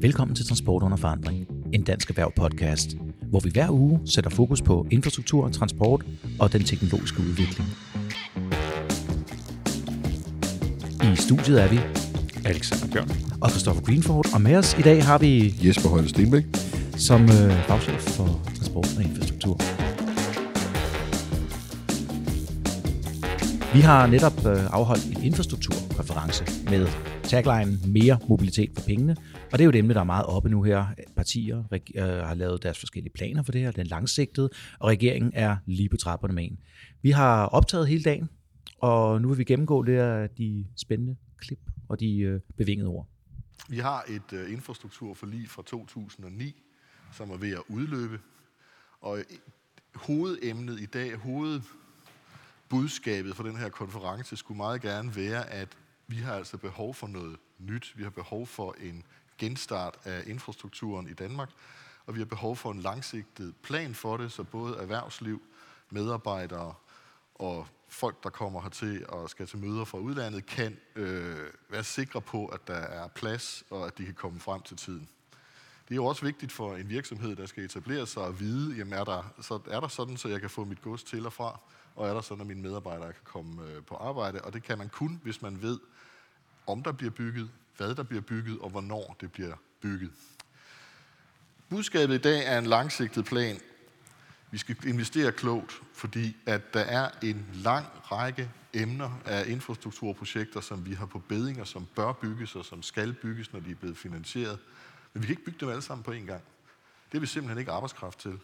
Velkommen til Transport under forandring, en dansk erhverv podcast, hvor vi hver uge sætter fokus på infrastruktur, transport og den teknologiske udvikling. I studiet er vi Alexander Bjørn. og Christopher Greenford, og med os i dag har vi Jesper Højle Stenbæk. som øh, fagchef for transport og infrastruktur. Vi har netop øh, afholdt en infrastrukturkonference med tagline Mere mobilitet for pengene, og det er jo et emne, der er meget oppe nu her. Partier øh, har lavet deres forskellige planer for det her, den langsigtede, og regeringen er lige på trapperne med en. Vi har optaget hele dagen, og nu vil vi gennemgå det af de spændende klip og de øh, bevingede ord. Vi har et øh, infrastrukturforlig fra 2009, som er ved at udløbe. Og hovedemnet i dag, hovedbudskabet for den her konference, skulle meget gerne være, at vi har altså behov for noget nyt. Vi har behov for en genstart af infrastrukturen i Danmark, og vi har behov for en langsigtet plan for det, så både erhvervsliv, medarbejdere og folk, der kommer hertil og skal til møder fra udlandet, kan øh, være sikre på, at der er plads, og at de kan komme frem til tiden. Det er jo også vigtigt for en virksomhed, der skal etablere sig og vide, jamen er der, så er der sådan, så jeg kan få mit gods til og fra, og er der sådan, at mine medarbejdere kan komme øh, på arbejde. Og det kan man kun, hvis man ved, om der bliver bygget, hvad der bliver bygget, og hvornår det bliver bygget. Budskabet i dag er en langsigtet plan. Vi skal investere klogt, fordi at der er en lang række emner af infrastrukturprojekter, som vi har på beding, og som bør bygges, og som skal bygges, når de er blevet finansieret. Men vi kan ikke bygge dem alle sammen på én gang. Det har vi simpelthen ikke arbejdskraft til.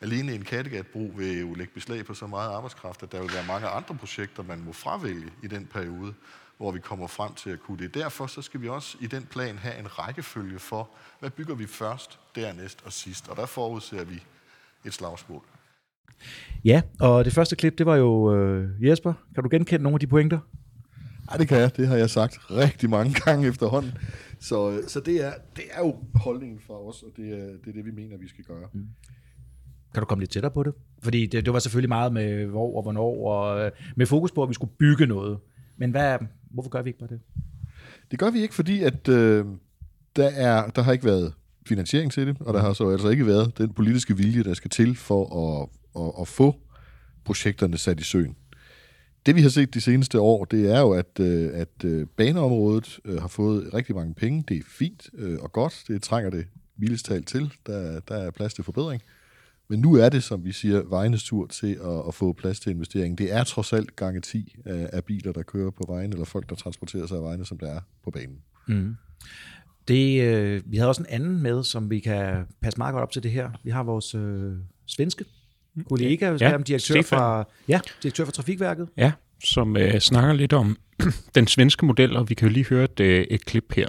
Alene en Kattegatbro vil jo lægge beslag på så meget arbejdskraft, at der vil være mange andre projekter, man må fravælge i den periode, hvor vi kommer frem til at kunne det. Derfor så skal vi også i den plan have en rækkefølge for, hvad bygger vi først, dernæst og sidst. Og der forudser vi et slagsmål. Ja, og det første klip, det var jo øh, Jesper. Kan du genkende nogle af de pointer? Ja, det kan jeg. Det har jeg sagt rigtig mange gange efterhånden. Så, så det, er, det er jo holdningen for os, og det er, det er det, vi mener, vi skal gøre. Mm. Kan du komme lidt tættere på det? Fordi det, det var selvfølgelig meget med hvor og hvornår, og øh, med fokus på, at vi skulle bygge noget. Men hvad, hvorfor gør vi ikke bare det? Det gør vi ikke, fordi at øh, der, er, der har ikke været finansiering til det, og der har så altså ikke været den politiske vilje, der skal til for at, at, at få projekterne sat i søen. Det vi har set de seneste år, det er jo, at, øh, at øh, baneområdet øh, har fået rigtig mange penge. Det er fint og godt. Det trænger det mildest talt til. Der, der er plads til forbedring. Men nu er det, som vi siger, vejenes tur til at, at få plads til investering. Det er trods alt gange 10 af, af biler, der kører på vejen, eller folk, der transporterer sig af vejene, som der er på banen. Mm. Det, øh, vi havde også en anden med, som vi kan passe meget godt op til det her. Vi har vores øh, svenske kollega, Ja, ja, direktør, Stefan. fra, ja, direktør for Trafikværket. Ja, som øh, snakker lidt om den svenske model, og vi kan jo lige høre et, øh, et klip her.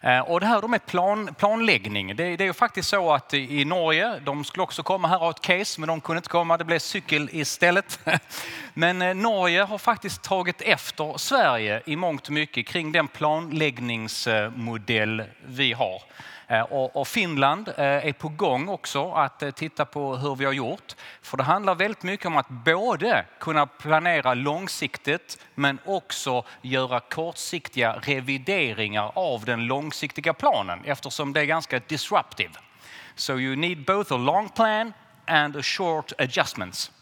Eh, Och det här då med plan, planläggning. Det, det är ju faktiskt så att i Norge, de skulle också komma här och ha ett case, men de kunde inte komma. Det blev cykel istället. Men eh, Norge har faktiskt tagit efter Sverige i mångt och mycket kring den planläggningsmodell vi har. Eh, och, och Finland eh, är på gång också att eh, titta på hur vi har gjort. För det handlar väldigt mycket om att både kunna planera långsiktigt men också göra kortsiktiga revideringar av den långsiktiga planen eftersom det är ganska disruptive. So you need both a long plan and a short adjustments.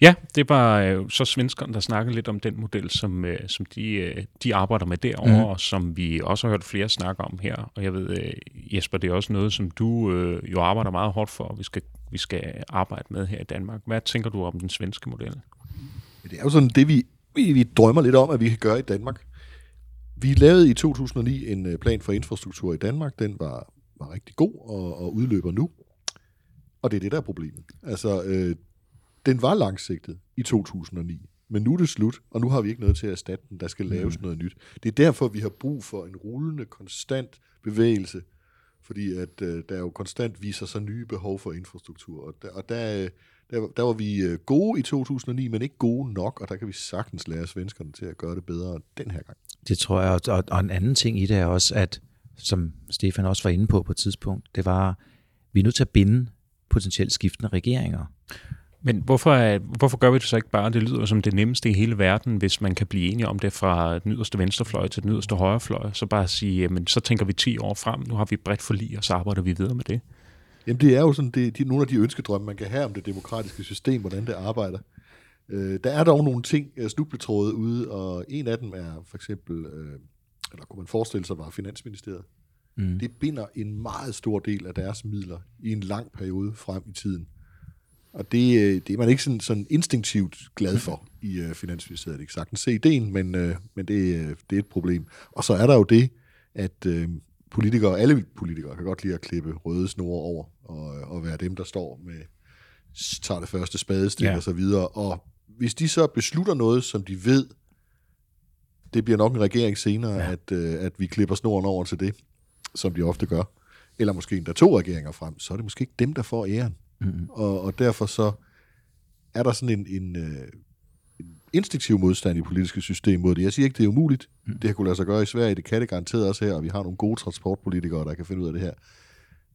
Ja, det var øh, så svenskerne, der snakkede lidt om den model, som, øh, som de, øh, de arbejder med derovre, mm. og som vi også har hørt flere snakke om her. Og jeg ved, øh, Jesper, det er også noget, som du øh, jo arbejder meget hårdt for, og vi skal, vi skal arbejde med her i Danmark. Hvad tænker du om den svenske model? Det er jo sådan det, vi, vi, vi drømmer lidt om, at vi kan gøre i Danmark. Vi lavede i 2009 en øh, plan for infrastruktur i Danmark. Den var, var rigtig god og, og udløber nu. Og det er det, der er problemet. Altså, øh, den var langsigtet i 2009, men nu er det slut, og nu har vi ikke noget til at erstatte den. Der skal laves mm. noget nyt. Det er derfor, vi har brug for en rullende, konstant bevægelse, fordi at øh, der jo konstant viser sig nye behov for infrastruktur. Og der, og der, øh, der, der var vi øh, gode i 2009, men ikke gode nok, og der kan vi sagtens lære svenskerne til at gøre det bedre den her gang. Det tror jeg, og, og en anden ting i det er også, at som Stefan også var inde på på et tidspunkt, det var, vi er nødt til at binde potentielt skiftende regeringer. Men hvorfor, hvorfor gør vi det så ikke bare? Det lyder som det nemmeste i hele verden, hvis man kan blive enige om det fra den yderste venstrefløj til den yderste højrefløj. Så bare sige, jamen, så tænker vi 10 år frem, nu har vi bredt forlig, og så arbejder vi videre med det. Jamen det er jo sådan, det, de, nogle af de ønskedrømme, man kan have om det demokratiske system, hvordan det arbejder. Øh, der er dog nogle ting, øh, snubletråde ude, og en af dem er for eksempel, øh, eller kunne man forestille sig, var Finansministeriet. Mm. Det binder en meget stor del af deres midler i en lang periode frem i tiden. Og det, øh, det er man ikke sådan, sådan instinktivt glad for i uh, Finansministeriet. Det kan sagtens se ideen, men, uh, men det, det er et problem. Og så er der jo det, at uh, politikere, alle politikere, kan godt lide at klippe røde snore over, og, og være dem, der står med, tager det første spadestik ja. og så videre. Og hvis de så beslutter noget, som de ved, det bliver nok en regering senere, ja. at, uh, at vi klipper snoren over til det, som de ofte gør, eller måske endda to regeringer frem, så er det måske ikke dem, der får æren. Mm. Og, og derfor så er der sådan en, en, øh, en instinktiv modstand i politiske system mod det. Jeg siger ikke, det er umuligt. Mm. Det har kunne lade sig gøre i Sverige, det kan det garanteret også her, og vi har nogle gode transportpolitikere, der kan finde ud af det her.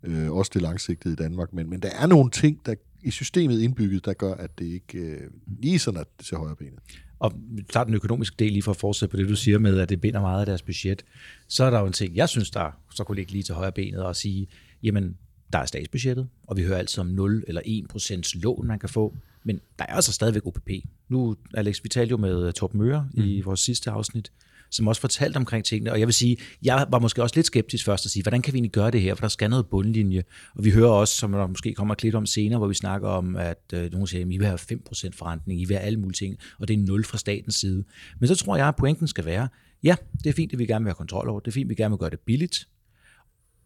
Øh, også det langsigtede i Danmark. Men, men der er nogle ting, der i systemet indbygget, der gør, at det ikke øh, lige sådan, det ser højre benet. Og tager den økonomiske del lige for at fortsætte på det, du siger med, at det binder meget af deres budget. Så er der jo en ting, jeg synes, der så kunne ligge lige til højre benet og sige, jamen, der er statsbudgettet, og vi hører altid om 0 eller 1 procents lån, man kan få, men der er altså stadigvæk OPP. Nu, Alex, vi talte jo med Torben Møre mm. i vores sidste afsnit, som også fortalte omkring tingene, og jeg vil sige, jeg var måske også lidt skeptisk først at sige, hvordan kan vi egentlig gøre det her, for der skal noget bundlinje, og vi hører også, som der måske kommer lidt om senere, hvor vi snakker om, at øh, nogen siger, at I vil have 5% forrentning, I vil have alle mulige ting, og det er 0 fra statens side. Men så tror jeg, at pointen skal være, ja, det er fint, at vi gerne vil have kontrol over det, det er fint, at vi gerne vil gøre det billigt,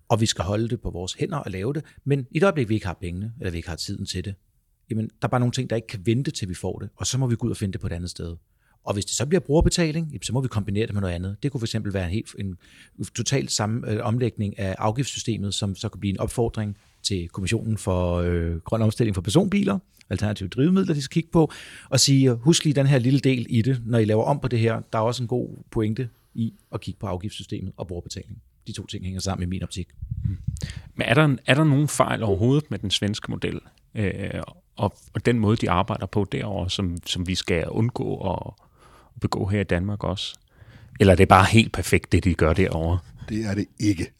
og vi skal holde det på vores hænder og lave det, men i et øjeblik, vi ikke har pengene, eller vi ikke har tiden til det, jamen, der er bare nogle ting, der ikke kan vente, til vi får det, og så må vi gå ud og finde det på et andet sted. Og hvis det så bliver brugerbetaling, så må vi kombinere det med noget andet. Det kunne fx være en helt en total samme øh, omlægning af afgiftssystemet, som så kan blive en opfordring til Kommissionen for øh, Grøn Omstilling for Personbiler, alternative drivmidler, de skal kigge på, og sige, husk lige den her lille del i det, når I laver om på det her. Der er også en god pointe i at kigge på afgiftssystemet og brugerbetaling de to ting hænger sammen i min optik. Men er der, er der nogen fejl overhovedet med den svenske model, øh, og, og den måde, de arbejder på derovre, som, som vi skal undgå at, at begå her i Danmark også? Eller er det bare helt perfekt, det de gør derovre? Det er det ikke.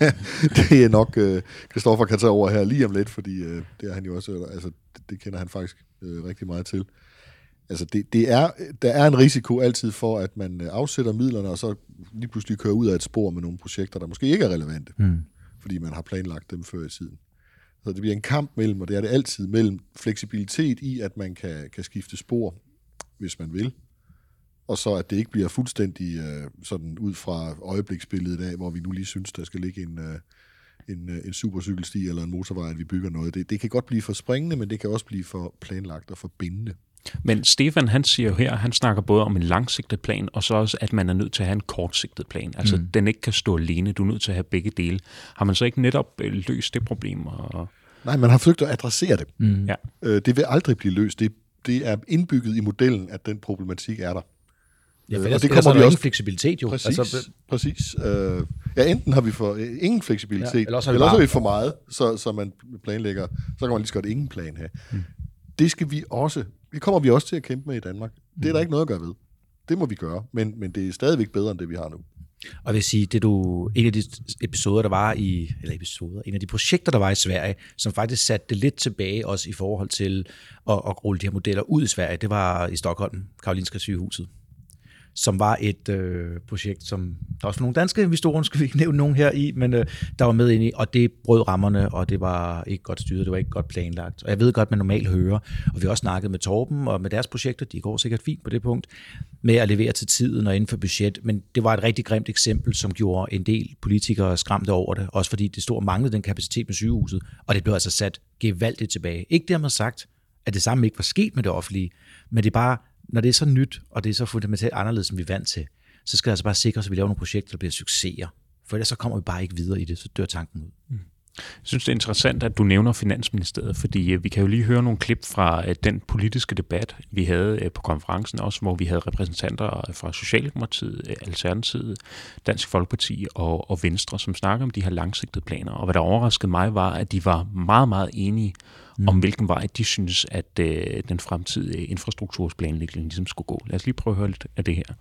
det er nok, øh, Christoffer kan tage over her lige om lidt, fordi øh, det er han jo også, altså det, det kender han faktisk øh, rigtig meget til. Altså det, det er, der er en risiko altid for, at man øh, afsætter midlerne, og så lige pludselig kører ud af et spor med nogle projekter, der måske ikke er relevante, mm. fordi man har planlagt dem før i tiden. Så det bliver en kamp mellem, og det er det altid, mellem fleksibilitet i, at man kan, kan skifte spor, hvis man vil, og så at det ikke bliver fuldstændig øh, sådan ud fra øjebliksbilledet af, hvor vi nu lige synes, der skal ligge en, øh, en, øh, en supercykelsti eller en motorvej, at vi bygger noget. Det, det kan godt blive for springende, men det kan også blive for planlagt og for bindende. Men Stefan, han siger jo her, han snakker både om en langsigtet plan, og så også, at man er nødt til at have en kortsigtet plan. Altså, mm. den ikke kan stå alene. Du er nødt til at have begge dele. Har man så ikke netop øh, løst det problem? Og... Nej, man har forsøgt at adressere det. Mm. Ja. Øh, det vil aldrig blive løst. Det, det er indbygget i modellen, at den problematik er der. Ja, for øh, og det kommer vi også fleksibilitet jo. Præcis, altså, præcis. Øh, ja, enten har vi for øh, ingen fleksibilitet, ja, eller også har vi, eller også har vi for meget, så, så man planlægger, så kan man lige så godt ingen plan have. Mm. Det skal vi også det kommer vi også til at kæmpe med i Danmark. Det er der mm. ikke noget at gøre ved. Det må vi gøre, men, men det er stadigvæk bedre end det, vi har nu. Og vil sige, det du, en af de episoder, der var i, eller episoder, en af de projekter, der var i Sverige, som faktisk satte det lidt tilbage også i forhold til at, at rulle de her modeller ud i Sverige, det var i Stockholm, Karolinska sygehuset som var et øh, projekt, som der også var nogle danske investorer, skal vi ikke nævne nogen her i, men øh, der var med ind i, og det brød rammerne, og det var ikke godt styret, det var ikke godt planlagt. Og jeg ved godt, man normalt hører, og vi har også snakket med Torben og med deres projekter, de går sikkert fint på det punkt, med at levere til tiden og inden for budget, men det var et rigtig grimt eksempel, som gjorde en del politikere skræmte over det, også fordi det stod manglede den kapacitet med sygehuset, og det blev altså sat gevaldigt tilbage. Ikke dermed sagt, at det samme ikke var sket med det offentlige, men det er bare når det er så nyt, og det er så fundamentalt anderledes, som vi er vant til, så skal jeg altså bare sikre os, at vi laver nogle projekter, der bliver succeser. For ellers så kommer vi bare ikke videre i det, så dør tanken ud. Mm. Jeg synes, det er interessant, at du nævner Finansministeriet, fordi øh, vi kan jo lige høre nogle klip fra øh, den politiske debat, vi havde øh, på konferencen, også hvor vi havde repræsentanter fra Socialdemokratiet, Alternativet, Dansk Folkeparti og, og Venstre, som snakker om de her langsigtede planer. Og hvad der overraskede mig, var, at de var meget, meget enige mm. om, hvilken vej de synes, at øh, den fremtidige infrastruktursplanlægning ligesom skulle gå. Lad os lige prøve at høre lidt af det her.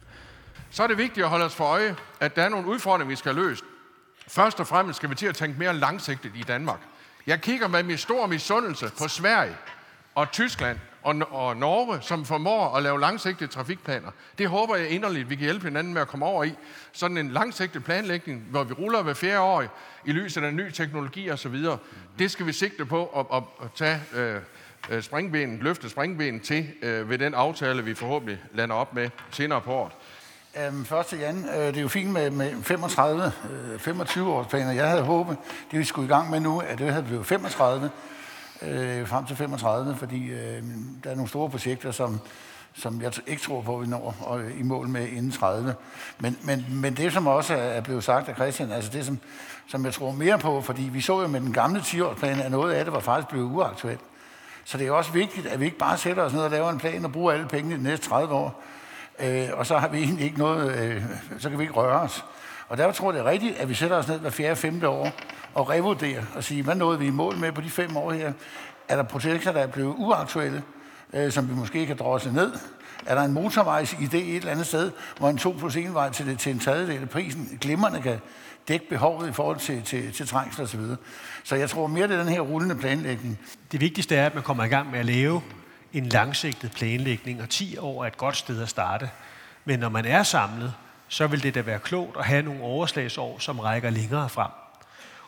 Så er det vigtigt at holde os for øje, at der er nogle udfordringer, vi skal have løst. Først og fremmest skal vi til at tænke mere langsigtet i Danmark. Jeg kigger med min store misundelse på Sverige og Tyskland og, og Norge, som formår at lave langsigtede trafikplaner. Det håber jeg inderligt, vi kan hjælpe hinanden med at komme over i. Sådan en langsigtet planlægning, hvor vi ruller hver fjerde år i lyset af ny teknologi osv. Det skal vi sigte på at, at, at tage øh, øh springbenet, løfte springbenet til øh, ved den aftale, vi forhåbentlig lander op med senere på året. Øhm, først til Jan. Øh, det er jo fint med, med 35, øh, 25 års planer. Jeg havde håbet, det vi skulle i gang med nu, at det havde blevet 35, øh, frem til 35, fordi øh, der er nogle store projekter, som, som jeg ikke tror på, at vi når og, øh, i mål med inden 30. Men, men, men det, som også er blevet sagt af Christian, altså det, som, som jeg tror mere på, fordi vi så jo med den gamle 10-årsplan, at noget af det var faktisk blevet uaktuelt. Så det er også vigtigt, at vi ikke bare sætter os ned og laver en plan og bruger alle pengene de næste 30 år, øh, og så har vi egentlig ikke noget, øh, så kan vi ikke røre os. Og derfor tror jeg, det er rigtigt, at vi sætter os ned hver fjerde, femte år og revurdere og sige, hvad nåede vi i mål med på de fem år her? Er der projekter, der er blevet uaktuelle, øh, som vi måske kan drosle ned? Er der en motorvejsidé et eller andet sted, hvor en 2 plus 1 vej til, til en tredjedel af prisen glimrende kan dække behovet i forhold til, til, til trængsel osv. Så, så jeg tror mere, det er den her rullende planlægning. Det vigtigste er, at man kommer i gang med at lave en langsigtet planlægning, og 10 år er et godt sted at starte. Men når man er samlet, så vil det da være klogt at have nogle overslagsår, som rækker længere frem.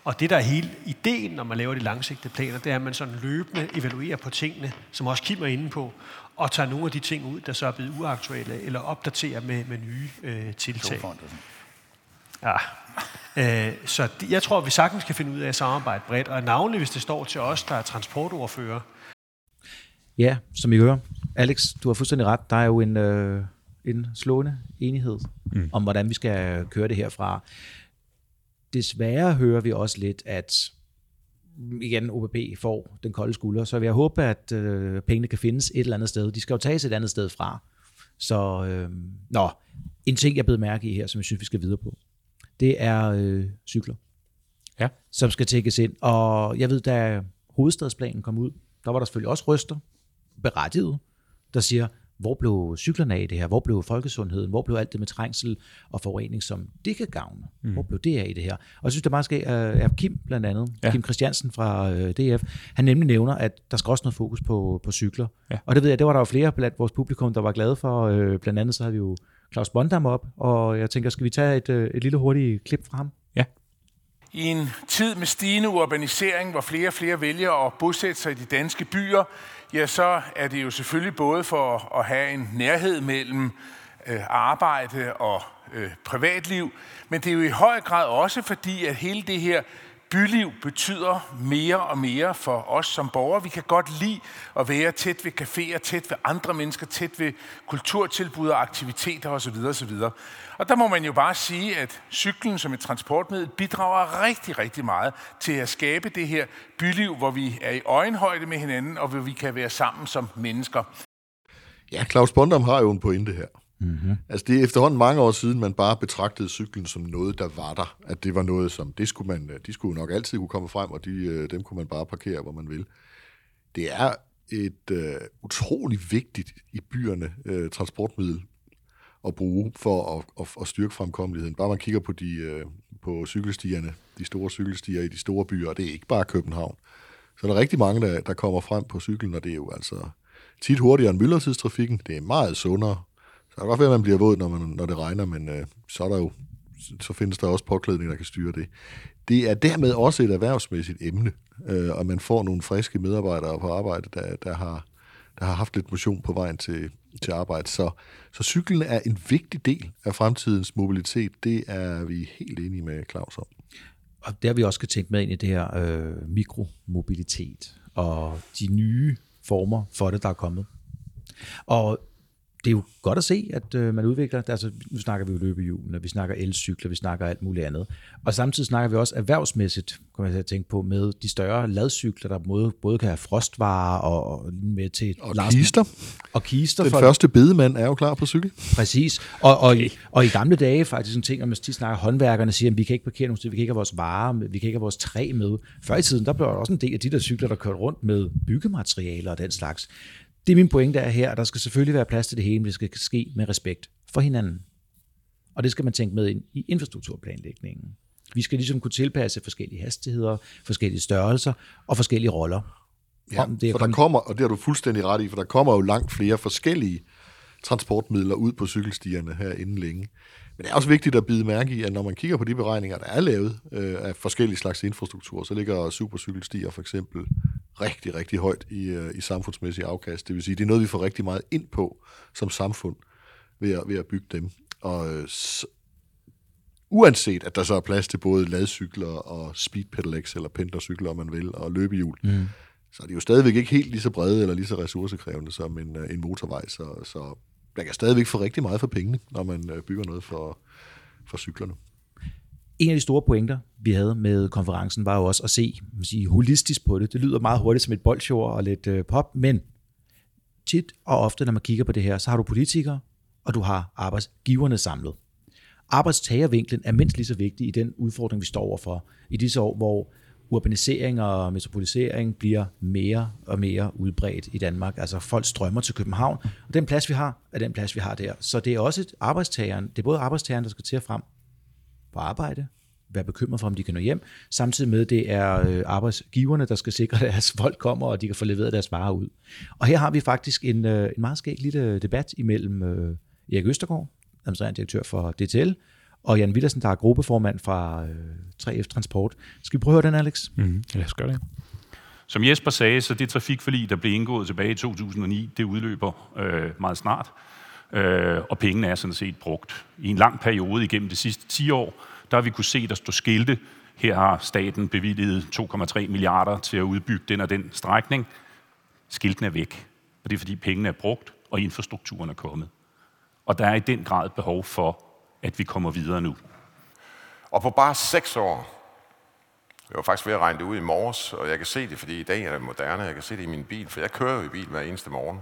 Og det, der er hele ideen, når man laver de langsigtede planer, det er, at man sådan løbende evaluerer på tingene, som også Kim er inde på, og tager nogle af de ting ud, der så er blevet uaktuelle, eller opdaterer med, med nye øh, tiltag. Ja. Øh, så jeg tror, at vi sagtens kan finde ud af at samarbejde bredt, og navnlig hvis det står til os, der er transportordfører, Ja, som I hører. Alex, du har fuldstændig ret. Der er jo en, øh, en slående enighed mm. om, hvordan vi skal køre det herfra. Desværre hører vi også lidt, at igen OBP får den kolde skulder, så jeg håber, at øh, pengene kan findes et eller andet sted. De skal jo tages et andet sted fra. Så, øh, nå, en ting, jeg blev mærke i her, som jeg synes, vi skal videre på, det er øh, cykler, ja. som skal tækkes ind. Og jeg ved, da hovedstadsplanen kom ud, der var der selvfølgelig også ryster berettiget, der siger, hvor blev cyklerne af det her? Hvor blev folkesundheden? Hvor blev alt det med trængsel og forurening, som det kan gavne? Mm. Hvor blev det af i det her? Og jeg synes, det meget skal er uh, Kim blandt andet, ja. Kim Christiansen fra øh, DF, han nemlig nævner, at der skal også noget fokus på, på cykler. Ja. Og det ved jeg, det var der jo flere blandt vores publikum, der var glade for. Uh, blandt andet så havde vi jo Claus Bondam op, og jeg tænker, skal vi tage et, et lille hurtigt klip fra ham? I en tid med stigende urbanisering, hvor flere og flere vælger at bosætte sig i de danske byer, ja, så er det jo selvfølgelig både for at have en nærhed mellem øh, arbejde og øh, privatliv, men det er jo i høj grad også fordi, at hele det her byliv betyder mere og mere for os som borgere. Vi kan godt lide at være tæt ved caféer, tæt ved andre mennesker, tæt ved kulturtilbud og aktiviteter osv. osv. Og der må man jo bare sige, at cyklen som et transportmiddel bidrager rigtig, rigtig meget til at skabe det her byliv, hvor vi er i øjenhøjde med hinanden, og hvor vi kan være sammen som mennesker. Ja, Claus Bondam har jo en pointe her. Mm-hmm. Altså det er efterhånden mange år siden, man bare betragtede cyklen som noget, der var der. At det var noget, som det skulle man, de skulle nok altid kunne komme frem, og de, øh, dem kunne man bare parkere, hvor man vil. Det er et øh, utrolig vigtigt i byerne øh, transportmiddel at bruge for at, at, at styrke fremkommeligheden. Bare man kigger på, de, øh, på cykelstierne, de store cykelstier i de store byer, og det er ikke bare København. Så der er rigtig mange, der, der kommer frem på cyklen, og det er jo altså tit hurtigere end myldretidstrafikken. Det er meget sundere kan godt være, at man bliver våd, når, man, når det regner, men øh, så, er der jo, så findes der også påklædning, der kan styre det. Det er dermed også et erhvervsmæssigt emne, øh, og man får nogle friske medarbejdere på arbejde, der, der, har, der har haft lidt motion på vejen til, til arbejde. Så, så cyklen er en vigtig del af fremtidens mobilitet. Det er vi helt enige med Claus om. Og der vi også skal tænke med ind i det her øh, mikromobilitet og de nye former for det, der er kommet. Og det er jo godt at se, at øh, man udvikler, altså nu snakker vi jo løbehjulene, vi snakker elcykler, vi snakker alt muligt andet. Og samtidig snakker vi også erhvervsmæssigt, kan man tænke på, med de større ladcykler, der både, både kan have frostvarer og med til... Og kister. Og kister. Den for, første bedemand er jo klar på cykel. Præcis. Og, og, okay. og i gamle dage faktisk sådan ting, om de snakker håndværkerne siger, at vi kan ikke parkere nogen sted, vi kan ikke have vores varer med, vi kan ikke have vores træ med. Før i tiden, der blev der også en del af de der cykler, der kørte rundt med byggematerialer og den slags. Det er min pointe er her, at der skal selvfølgelig være plads til det hele, men det skal ske med respekt for hinanden. Og det skal man tænke med ind i infrastrukturplanlægningen. Vi skal ligesom kunne tilpasse forskellige hastigheder, forskellige størrelser og forskellige roller. Ja, om det for der kommer, og det har du fuldstændig ret i, for der kommer jo langt flere forskellige transportmidler ud på cykelstierne her inden længe. Men det er også vigtigt at bide mærke i, at når man kigger på de beregninger, der er lavet øh, af forskellige slags infrastruktur, så ligger supercykelstier for eksempel rigtig, rigtig højt i, øh, i samfundsmæssig afkast. Det vil sige, det er noget, vi får rigtig meget ind på som samfund ved at, ved at bygge dem. Og øh, uanset at der så er plads til både ladcykler og speed pedelecs, eller pendlercykler, om man vil, og løbehjul, mm. så er de jo stadigvæk ikke helt lige så brede eller lige så ressourcekrævende som en, øh, en motorvej. Så, så man kan stadigvæk få rigtig meget for pengene, når man øh, bygger noget for, for cyklerne. En af de store pointer, vi havde med konferencen, var jo også at se man sige, holistisk på det. Det lyder meget hurtigt som et boldsjord og lidt øh, pop, men tit og ofte, når man kigger på det her, så har du politikere, og du har arbejdsgiverne samlet. Arbejdstagervinklen er mindst lige så vigtig i den udfordring, vi står overfor i disse år, hvor urbanisering og metropolisering bliver mere og mere udbredt i Danmark. Altså folk strømmer til København, og den plads, vi har, er den plads, vi har der. Så det er også et arbejdstageren, det er både arbejdstageren, der skal til at frem på arbejde, være bekymret for, om de kan nå hjem, samtidig med, det er øh, arbejdsgiverne, der skal sikre, at deres folk kommer, og de kan få leveret deres varer ud. Og her har vi faktisk en, øh, en meget skæg lille debat imellem øh, Erik Østergaard, administrerende direktør for DTL, og Jan Villersen, der er gruppeformand fra 3F Transport. Skal vi prøve at høre den, Alex? Mm, lad os gøre det. Som Jesper sagde, så det trafikforlig, der blev indgået tilbage i 2009, det udløber øh, meget snart. Øh, og pengene er sådan set brugt. I en lang periode igennem de sidste 10 år, der har vi kunne se, der står skilte. Her har staten bevilget 2,3 milliarder til at udbygge den og den strækning. Skilten er væk, og det er fordi pengene er brugt, og infrastrukturen er kommet. Og der er i den grad behov for, at vi kommer videre nu. Og på bare seks år, jeg var faktisk ved at regne det ud i morges, og jeg kan se det, fordi i dag er det moderne, jeg kan se det i min bil, for jeg kører jo i bil hver eneste morgen.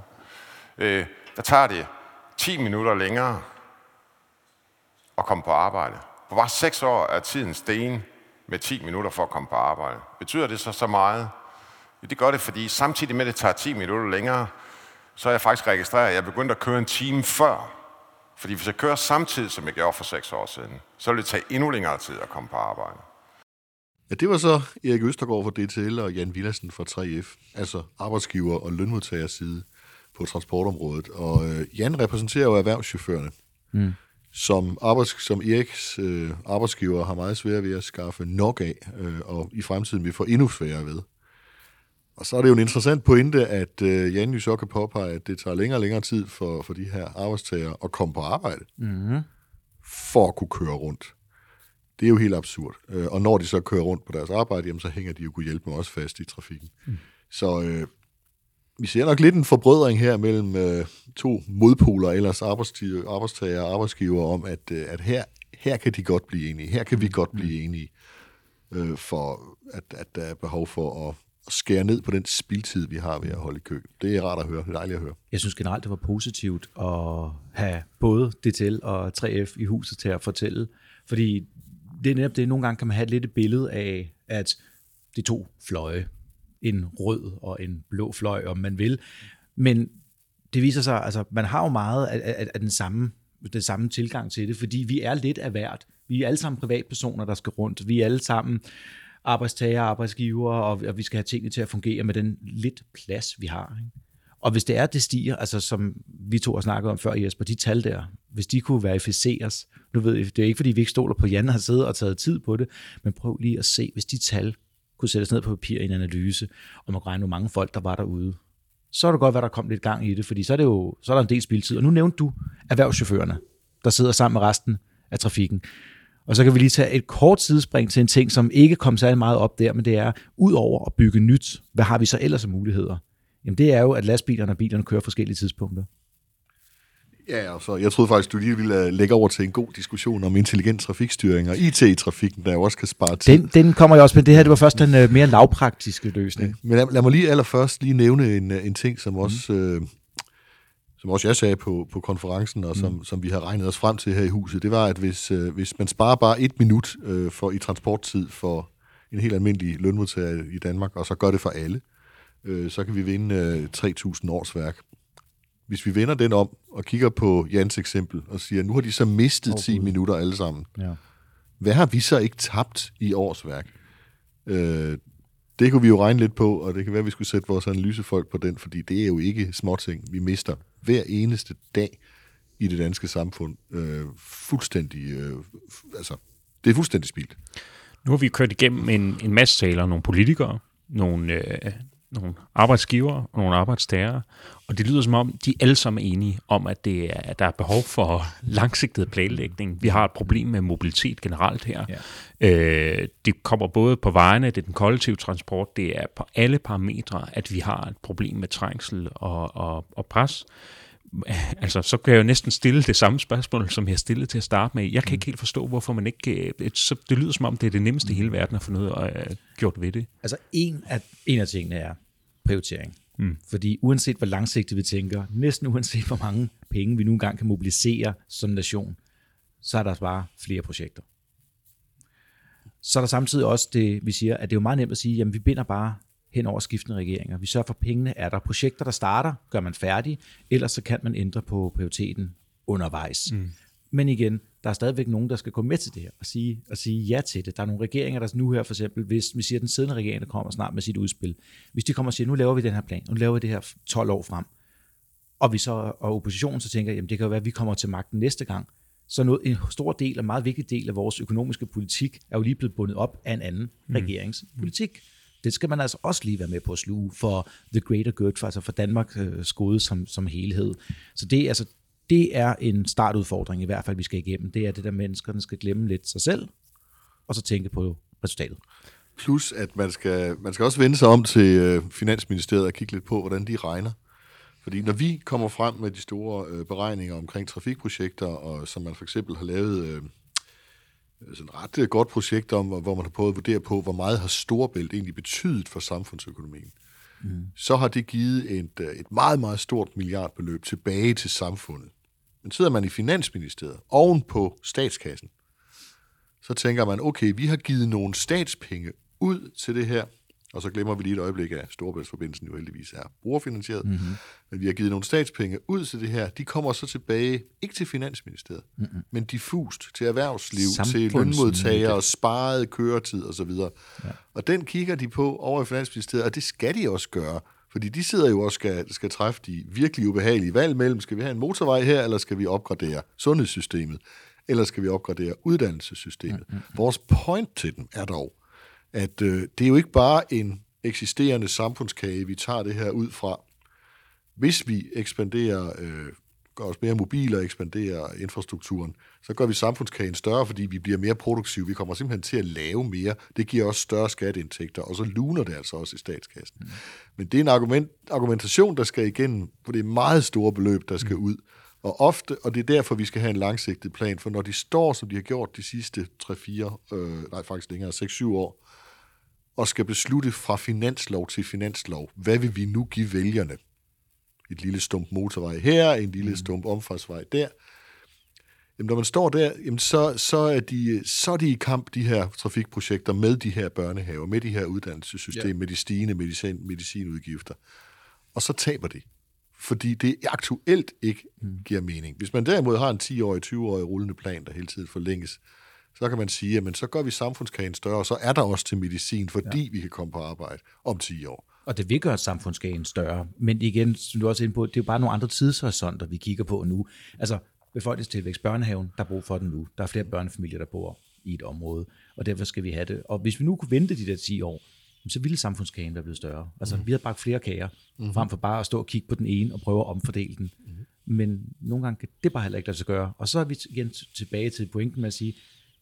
Øh, der tager det 10 minutter længere at komme på arbejde. På bare 6 år er tiden sten med 10 minutter for at komme på arbejde. Betyder det så så meget? Ja, det gør det, fordi samtidig med, at det tager 10 minutter længere, så er jeg faktisk registreret, at jeg begyndte at køre en time før. Fordi hvis jeg kører samtidig, som jeg gjorde for 6 år siden, så vil det tage endnu længere tid at komme på arbejde. Ja, det var så Erik Østergaard fra DTL og Jan Villersen fra 3F, altså arbejdsgiver og lønmodtagers side på transportområdet. Og øh, Jan repræsenterer jo erhvervschaufførerne, mm. som, arbejds, som Eriks øh, arbejdsgiver har meget svært ved at skaffe nok af, øh, og i fremtiden vil få endnu sværere ved. Og så er det jo en interessant pointe, at øh, Jan jo så kan påpege, at det tager længere og længere tid for, for de her arbejdstagere at komme på arbejde, mm. for at kunne køre rundt. Det er jo helt absurd. Øh, og når de så kører rundt på deres arbejde, jamen, så hænger de jo kunne hjælpe med også fast i trafikken. Mm. Så øh, vi ser nok lidt en forbrødring her mellem øh, to modpoler, ellers arbejdstager og arbejdsgiver, om at, øh, at her, her kan de godt blive enige. Her kan vi godt blive enige, øh, for at, at der er behov for at, at skære ned på den spildtid, vi har ved at holde i kø. Det er rart at høre. Det er dejligt at høre. Jeg synes generelt, det var positivt at have både DTL og 3F i huset til at fortælle, fordi det er netop det, nogle gange kan man have lidt et billede af, at det er to fløje, en rød og en blå fløj, om man vil. Men det viser sig, altså man har jo meget af, af, af den, samme, den samme tilgang til det, fordi vi er lidt af hvert. Vi er alle sammen privatpersoner, der skal rundt. Vi er alle sammen arbejdstager, arbejdsgiver, og, og vi skal have tingene til at fungere med den lidt plads, vi har. Ikke? Og hvis det er, det stiger, altså som vi to har snakket om før, Jesper, de tal der, hvis de kunne verificeres, nu ved jeg, det er ikke fordi, vi ikke stoler på, at Jan har siddet og taget tid på det, men prøv lige at se, hvis de tal kunne sættes ned på papir i en analyse, og man regne, hvor mange folk, der var derude, så er det godt at der kom lidt gang i det, fordi så er, det jo, så er der en del spildtid. Og nu nævnte du erhvervschaufførerne, der sidder sammen med resten af trafikken. Og så kan vi lige tage et kort sidespring til en ting, som ikke kom særlig meget op der, men det er, ud over at bygge nyt, hvad har vi så ellers af muligheder? Jamen det er jo, at lastbilerne og bilerne kører forskellige tidspunkter. Ja, så jeg troede faktisk, du lige ville øh, lægge over til en god diskussion om intelligent trafikstyring og IT i trafikken, der jo også kan spare tid. Den, den kommer jeg også med. Det her det var først den uh, mere lavpraktiske løsning. Men lad, lad mig lige allerførst lige nævne en, øh, en ting, som også, øh, som også jeg sagde på, på konferencen, og som, mm. som vi har regnet os frem til her i huset. Det var, at hvis, øh, hvis man sparer bare et minut øh, for i transporttid for en helt almindelig lønmodtager i Danmark, og så gør det for alle, øh, så kan vi vinde øh, 3.000 års værk. Hvis vi vender den om og kigger på Jans eksempel og siger, nu har de så mistet Åh, 10 Gud. minutter alle sammen. Ja. Hvad har vi så ikke tabt i årsværk? Øh, det kunne vi jo regne lidt på, og det kan være, at vi skulle sætte vores analysefolk på den, fordi det er jo ikke småting, vi mister hver eneste dag i det danske samfund. Øh, fuldstændig, øh, altså, det er fuldstændig spildt. Nu har vi kørt igennem en, en masse taler, nogle politikere, nogle, øh, nogle arbejdsgivere og nogle arbejdstagere, og det lyder som om, de alle sammen er enige om, at, det er, at der er behov for langsigtet planlægning. Vi har et problem med mobilitet generelt her. Ja. Øh, det kommer både på vejene, det er den kollektive transport, det er på alle parametre, at vi har et problem med trængsel og, og, og pres. Altså, så kan jeg jo næsten stille det samme spørgsmål, som jeg stillede til at starte med. Jeg kan ikke helt forstå, hvorfor man ikke... øh, Så det lyder som om, det er det nemmeste i hele verden at få noget øh, gjort ved det. Altså en af, en af tingene er prioritering. Mm. Fordi uanset hvor langsigtet vi tænker, næsten uanset hvor mange penge vi nu engang kan mobilisere som nation, så er der bare flere projekter. Så er der samtidig også det, vi siger, at det er jo meget nemt at sige, jamen vi binder bare hen over skiftende regeringer. Vi sørger for, at pengene er der. Projekter, der starter, gør man færdig, ellers så kan man ændre på prioriteten undervejs. Mm. Men igen, der er stadigvæk nogen, der skal gå med til det her og sige, og sige ja til det. Der er nogle regeringer, der nu her for eksempel, hvis vi siger, at den siddende regering, der kommer snart med sit udspil, hvis de kommer og siger, nu laver vi den her plan, nu laver vi det her 12 år frem, og vi så og oppositionen så tænker, jamen det kan jo være, at vi kommer til magten næste gang, så noget, en stor del, en meget vigtig del af vores økonomiske politik, er jo lige blevet bundet op af en anden mm. regerings politik. Det skal man altså også lige være med på at sluge for the greater good, for, altså for Danmark øh, gode som, som helhed. Så det, altså, det er en startudfordring i hvert fald, vi skal igennem. Det er det, der menneskerne skal glemme lidt sig selv, og så tænke på resultatet. Plus, at man skal, man skal også vende sig om til øh, Finansministeriet og kigge lidt på, hvordan de regner. Fordi når vi kommer frem med de store øh, beregninger omkring trafikprojekter, og som man for eksempel har lavet øh, sådan et ret øh, godt projekt om, hvor man har prøvet at vurdere på, hvor meget har Storebælt egentlig betydet for samfundsøkonomien, mm. så har det givet et, øh, et meget, meget stort milliardbeløb tilbage til samfundet. Men sidder man i Finansministeriet oven på statskassen, så tænker man, okay, vi har givet nogle statspenge ud til det her, og så glemmer vi lige et øjeblik, at Storebæltsforbindelsen jo heldigvis er brugerfinansieret, mm-hmm. men vi har givet nogle statspenge ud til det her, de kommer så tilbage, ikke til Finansministeriet, mm-hmm. men diffust til erhvervsliv, til lønmodtagere, sparet køretid osv. Ja. Og den kigger de på over i Finansministeriet, og det skal de også gøre, fordi de sidder jo også skal, skal træffe de virkelig ubehagelige valg mellem, skal vi have en motorvej her, eller skal vi opgradere sundhedssystemet, eller skal vi opgradere uddannelsessystemet. Mm-hmm. Vores point til dem er dog, at øh, det er jo ikke bare en eksisterende samfundskage, vi tager det her ud fra. Hvis vi ekspanderer, øh, gør os mere mobile og ekspanderer infrastrukturen, så gør vi samfundskagen større, fordi vi bliver mere produktive. Vi kommer simpelthen til at lave mere. Det giver også større skatteindtægter, og så luner det altså også i statskassen. Mm. Men det er en argument, argumentation, der skal igennem, for det er meget store beløb, der skal ud. Og ofte, og det er derfor, vi skal have en langsigtet plan, for når de står, som de har gjort de sidste 3-4, øh, nej faktisk længere, 6-7 år, og skal beslutte fra finanslov til finanslov, hvad vil vi nu give vælgerne? Et lille stump motorvej her, en lille stump omfartsvej der. Jamen, når man står der, jamen, så, så, er de, så er de i kamp, de her trafikprojekter, med de her børnehaver, med de her uddannelsessystem, ja. med de stigende medicin, medicinudgifter. Og så taber de. Fordi det aktuelt ikke mm. giver mening. Hvis man derimod har en 10-årig, 20-årig rullende plan, der hele tiden forlænges, så kan man sige, at så gør vi samfundskagen større, og så er der også til medicin, fordi ja. vi kan komme på arbejde om 10 år. Og det vil gøre samfundskagen større. Men igen, som du også er inde på, det er jo bare nogle andre tidshorisonter, vi kigger på nu. Altså, befolkningstilvækst, børnehaven, der er brug for den nu. Der er flere børnefamilier, der bor i et område, og derfor skal vi have det. Og hvis vi nu kunne vente de der 10 år, så ville samfundskagen være blevet større. Altså, mm. vi har bagt flere kager, mm. frem for bare at stå og kigge på den ene og prøve at omfordele den. Mm. Men nogle gange kan det bare heller ikke lade sig gøre. Og så er vi igen tilbage til pointen med at sige,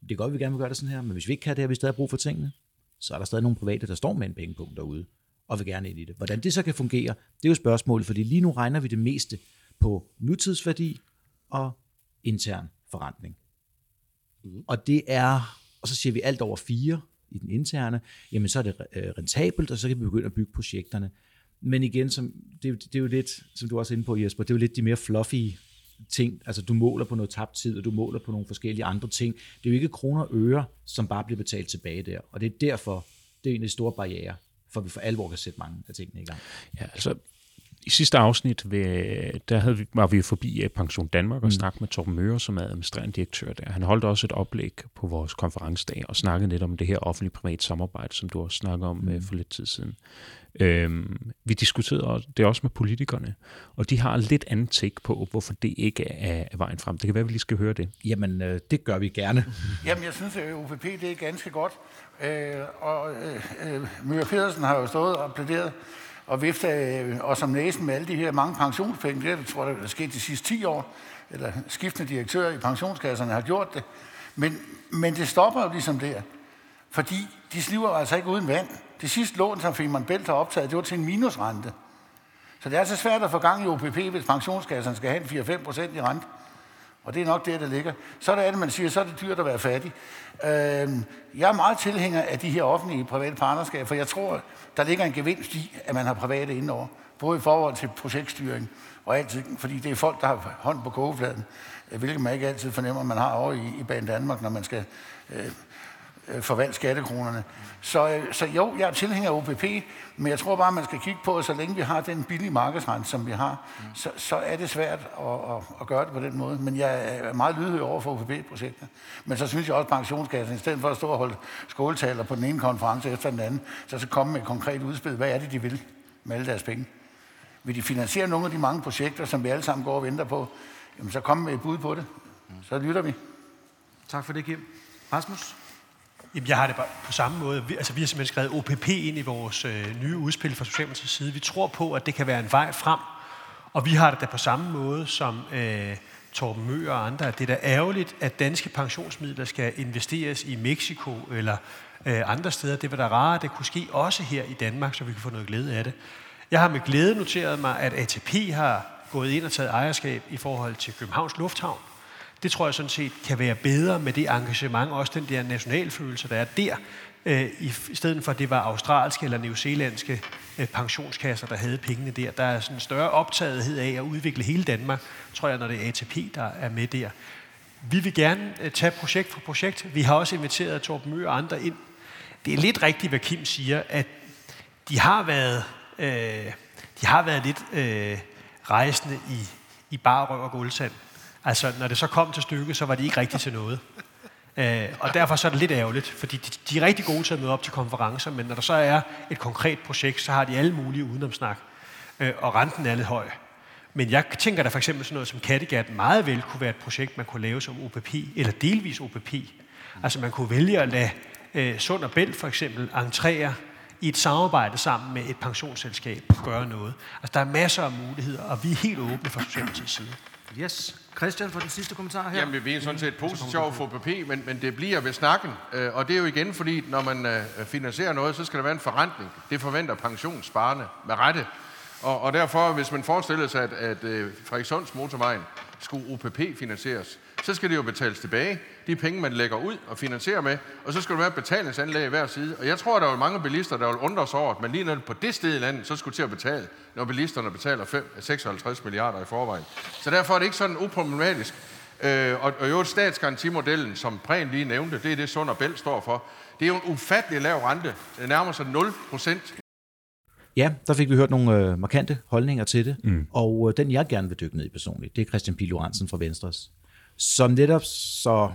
det er godt, at vi gerne vil gøre det sådan her, men hvis vi ikke kan det, og vi stadig har brug for tingene, så er der stadig nogle private, der står med en pengepunkt derude, og vil gerne ind i det. Hvordan det så kan fungere, det er jo spørgsmålet, fordi lige nu regner vi det meste på nutidsværdi og intern forrentning. Mm. Og det er, og så siger vi alt over fire i den interne, jamen så er det øh, rentabelt, og så kan vi begynde at bygge projekterne. Men igen, som, det, er jo- det er jo lidt, som du også er inde på, Jesper, det er jo lidt de mere fluffy ting. Altså du måler på noget tabt tid, og du måler på nogle forskellige andre ting. Det er jo ikke kroner og øre, som bare bliver betalt tilbage der. Og det er derfor, det er en af de store barriere, for at vi for alvor kan sætte mange af tingene i gang. Ja, altså i sidste afsnit, ved, der havde vi, var vi forbi øh, Pension Danmark og mm. snakkede med Torben Møre, som er administrerende direktør der. Han holdt også et oplæg på vores konferencedag og snakkede lidt om det her offentlig-privat samarbejde, som du også snakkede om mm. for lidt tid siden. Øhm, vi diskuterede også- det også med politikerne, og de har lidt andet take på, hvorfor det ikke er, er vejen frem. Det kan være, at vi lige skal høre det. Jamen, øh, det gør vi gerne. Jamen, jeg synes, at OPP det er ganske godt. Øh, og øh, øh, Møger Pedersen har jo stået og plæderet og vifte øh, os om næsen med alle de her mange pensionspenge. Det er, jeg tror jeg, der er sket de sidste 10 år. Eller skiftende direktører i pensionskasserne har gjort det. Men, men det stopper jo ligesom der. Fordi de sliver altså ikke uden vand. Det sidste lån, som Femern Bælt har optaget, det var til en minusrente. Så det er altså svært at få gang i OPP, hvis pensionskasserne skal have en 4-5 procent i rente. Og det er nok der, der ligger. Så er det andet, man siger, så er det dyrt at være fattig. Øh, jeg er meget tilhænger af de her offentlige private partnerskaber, for jeg tror, der ligger en gevinst i, at man har private indover. Både i forhold til projektstyring og alt, fordi det er folk, der har hånd på kogefladen, hvilket man ikke altid fornemmer, man har over i, i Banen Danmark, når man skal øh, øh, forvalte skattekronerne. Så, øh, så jo, jeg er tilhænger af OPP, men jeg tror bare, man skal kigge på, at så længe vi har den billige markedsrente, som vi har, så, så er det svært at, at, at gøre det på den måde. Men jeg er meget lydhør over for OPP-projekter. Men så synes jeg også, at pensionskassen, i stedet for at stå og holde skåltaler på den ene konference efter den anden, så skal komme med et konkret udspil. Hvad er det, de vil med alle deres penge? Vil de finansiere nogle af de mange projekter, som vi alle sammen går og venter på? Jamen, så kom med et bud på det. Så lytter vi. Tak for det, Kim. Rasmus? Jamen, jeg har det bare på samme måde. Vi, altså, vi har simpelthen skrevet OPP ind i vores øh, nye udspil fra Socialdemokratiets side. Vi tror på, at det kan være en vej frem. Og vi har det da på samme måde som øh, Torben Mø og andre. Det er da ærgerligt, at danske pensionsmidler skal investeres i Mexico eller øh, andre steder. Det var da rart, at det kunne ske også her i Danmark, så vi kan få noget glæde af det. Jeg har med glæde noteret mig, at ATP har gået ind og taget ejerskab i forhold til Københavns Lufthavn. Det tror jeg sådan set kan være bedre med det engagement, også den der nationalfølelse, der er der, øh, i, i stedet for at det var australske eller newzealandske øh, pensionskasser, der havde pengene der. Der er sådan en større optagethed af at udvikle hele Danmark, tror jeg, når det er ATP, der er med der. Vi vil gerne øh, tage projekt for projekt. Vi har også inviteret Torben Mø og andre ind. Det er lidt rigtigt, hvad Kim siger, at de har været, øh, de har været lidt øh, rejsende i, i bare røv og guldsand. Altså, når det så kom til stykket, så var de ikke rigtig til noget. Øh, og derfor så er det lidt ærgerligt, fordi de, de er rigtig gode til at møde op til konferencer, men når der så er et konkret projekt, så har de alle mulige udenomsnak, øh, og renten er lidt høj. Men jeg tænker da for eksempel sådan noget som Kattegat meget vel kunne være et projekt, man kunne lave som OPP, eller delvis OPP. Altså man kunne vælge at lade øh, Sund og Bælt for eksempel entrere i et samarbejde sammen med et pensionsselskab gøre noget. Altså der er masser af muligheder, og vi er helt åbne fra Socialdemokratiets side. Yes. Christian for den sidste kommentar her. Jamen, vi er sådan set positive over for OPP, men, men det bliver ved snakken. Øh, og det er jo igen, fordi når man øh, finansierer noget, så skal der være en forrentning. Det forventer pensionssparende med rette. Og, og derfor, hvis man forestiller sig, at, at øh, Frederikssunds motorvejen skulle OPP-finansieres, så skal det jo betales tilbage, de penge, man lægger ud og finansierer med, og så skal der være et betalingsanlæg i hver side. Og jeg tror, der er mange bilister, der vil undre sig over, at man lige når på det sted i landet, så skulle til at betale, når bilisterne betaler 5, 56 milliarder i forvejen. Så derfor er det ikke sådan uproblematisk. Øh, og, og jo, statsgarantimodellen, som Prehn lige nævnte, det er det, Sund og Bælt står for. Det er jo en ufattelig lav rente. Det nærmer sig 0 procent. Ja, der fik vi hørt nogle øh, markante holdninger til det, mm. og øh, den jeg gerne vil dykke ned i personligt, det er Christian Pil Johansen fra Venstres, som netop så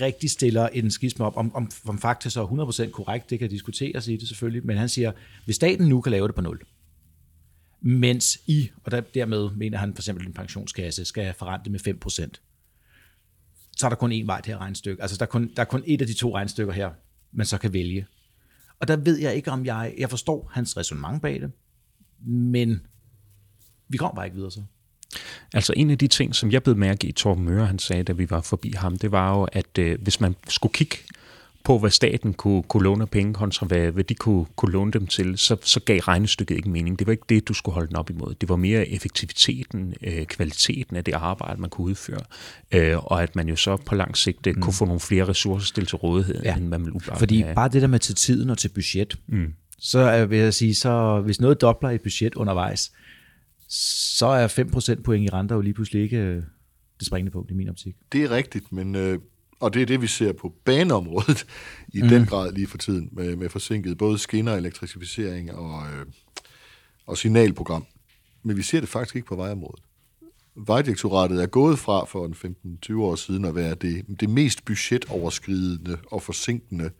rigtig stiller en skisme op, om, om, om faktisk så er 100% korrekt, det kan diskuteres i det selvfølgelig, men han siger, hvis staten nu kan lave det på nul, mens I, og der, dermed mener han for eksempel en pensionskasse, skal forrente med 5%, så er der kun én vej til her regnstykke. Altså der er, kun, der er kun et af de to regnstykker her, man så kan vælge. Og der ved jeg ikke, om jeg... Jeg forstår hans resonemang bag det, men vi kommer bare ikke videre så. Altså en af de ting, som jeg blev mærke i, Torben Møre, han sagde, da vi var forbi ham, det var jo, at øh, hvis man skulle kigge på, hvad staten kunne, kunne låne penge kontra hvad, hvad de kunne, kunne låne dem til, så, så gav regnestykket ikke mening. Det var ikke det, du skulle holde den op imod. Det var mere effektiviteten, øh, kvaliteten af det arbejde, man kunne udføre, øh, og at man jo så på lang sigt øh, mm. kunne få nogle flere ressourcer stillet til rådighed, ja. end man ville Fordi bare det der med til tiden og til budget, mm. så er, vil jeg sige, så hvis noget dobler et budget undervejs, så er 5% point i renter jo lige pludselig ikke øh, det springende punkt i min optik. Det er rigtigt, men øh, og det er det, vi ser på baneområdet i mm. den grad lige for tiden, med, med forsinket både skinner, elektrificering og, øh, og signalprogram. Men vi ser det faktisk ikke på vejområdet. Vejdirektoratet er gået fra for en 15-20 år siden at være det, det mest budgetoverskridende og forsinkende øh,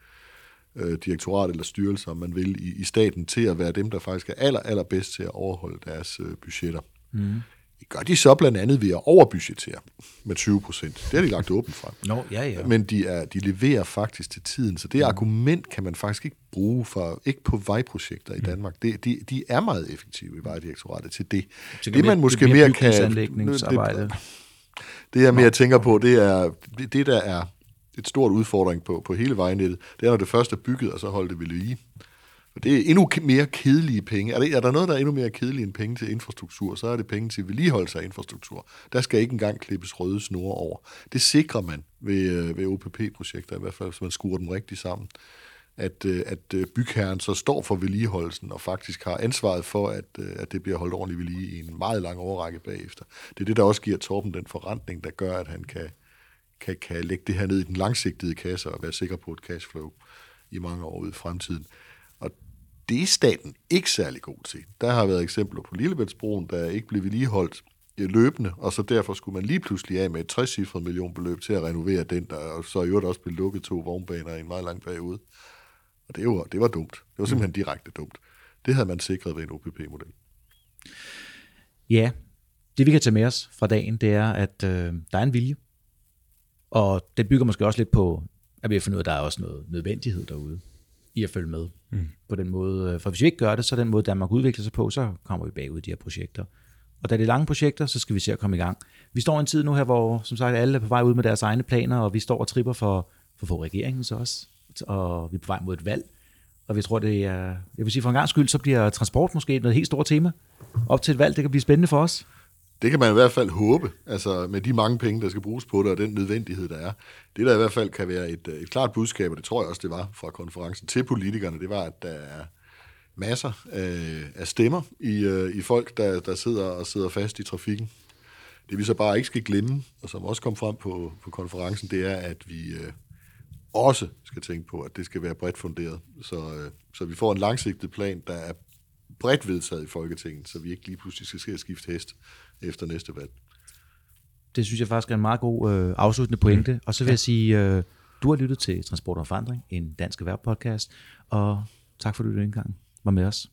direktorat eller styrelse, om man vil, i, i staten, til at være dem, der faktisk er aller, allerbedst til at overholde deres øh, budgetter. Mm. Det gør de så blandt andet ved at overbudgetere med 20 procent. Det har de lagt åbent frem. Nå, ja, ja. Men de, er, de leverer faktisk til tiden, så det mm. argument kan man faktisk ikke bruge for, ikke på vejprojekter i mm. Danmark. Det, de, de er meget effektive i Vejdirektoratet til det. Det, det man måske det mere kan... Det, det jeg mere tænker på, det er det, det der er et stort udfordring på, på hele vejnettet, det er, når det først er bygget, og så holder det ved lige. Og det er endnu mere kedelige penge. Er, det, er der noget, der er endnu mere kedelige end penge til infrastruktur, så er det penge til vedligeholdelse af infrastruktur. Der skal ikke engang klippes røde snore over. Det sikrer man ved, øh, ved OPP-projekter, i hvert fald hvis man skruer dem rigtigt sammen. At, øh, at øh, bygherren så står for vedligeholdelsen og faktisk har ansvaret for, at, at det bliver holdt ordentligt ved lige i en meget lang overrække bagefter. Det er det, der også giver Torben den forrentning, der gør, at han kan, kan, kan lægge det her ned i den langsigtede kasse og være sikker på et cashflow i mange år ud i fremtiden. Og det er staten ikke særlig god til. Der har været eksempler på Lillebæltsbroen, der ikke blev vedligeholdt løbende, og så derfor skulle man lige pludselig af med et 60 millionbeløb til at renovere den, der og så i øvrigt også blev lukket to vognbaner i en meget lang periode. Og det var, det var dumt. Det var simpelthen direkte dumt. Det havde man sikret ved en OPP-model. Ja, det vi kan tage med os fra dagen, det er, at øh, der er en vilje. Og det bygger måske også lidt på, at vi har fundet ud af, at der er også noget nødvendighed derude i at følge med mm. på den måde. For hvis vi ikke gør det, så den måde, Danmark udvikler sig på, så kommer vi bagud i de her projekter. Og da det er lange projekter, så skal vi se at komme i gang. Vi står i en tid nu her, hvor som sagt alle er på vej ud med deres egne planer, og vi står og tripper for, for, for regeringen så også. Og vi er på vej mod et valg. Og vi tror, det er, jeg vil sige, for en gang skyld, så bliver transport måske noget helt stort tema. Op til et valg, det kan blive spændende for os. Det kan man i hvert fald håbe, altså med de mange penge, der skal bruges på det, og den nødvendighed, der er. Det, der i hvert fald kan være et, øh, et klart budskab, og det tror jeg også, det var fra konferencen til politikerne, det var, at der er masser af, af stemmer i, øh, i folk, der, der sidder og sidder fast i trafikken. Det vi så bare ikke skal glemme, og som også kom frem på, på konferencen, det er, at vi øh, også skal tænke på, at det skal være bredt funderet. Så, øh, så vi får en langsigtet plan, der er bredt vedtaget i Folketinget, så vi ikke lige pludselig skal skifte hest efter næste valg. Det synes jeg faktisk er en meget god øh, afsluttende pointe. Mm. Og så vil ja. jeg sige, øh, du har lyttet til Transport og Forandring, en dansk erhvervspodcast, og tak for, at du denne gang var med os.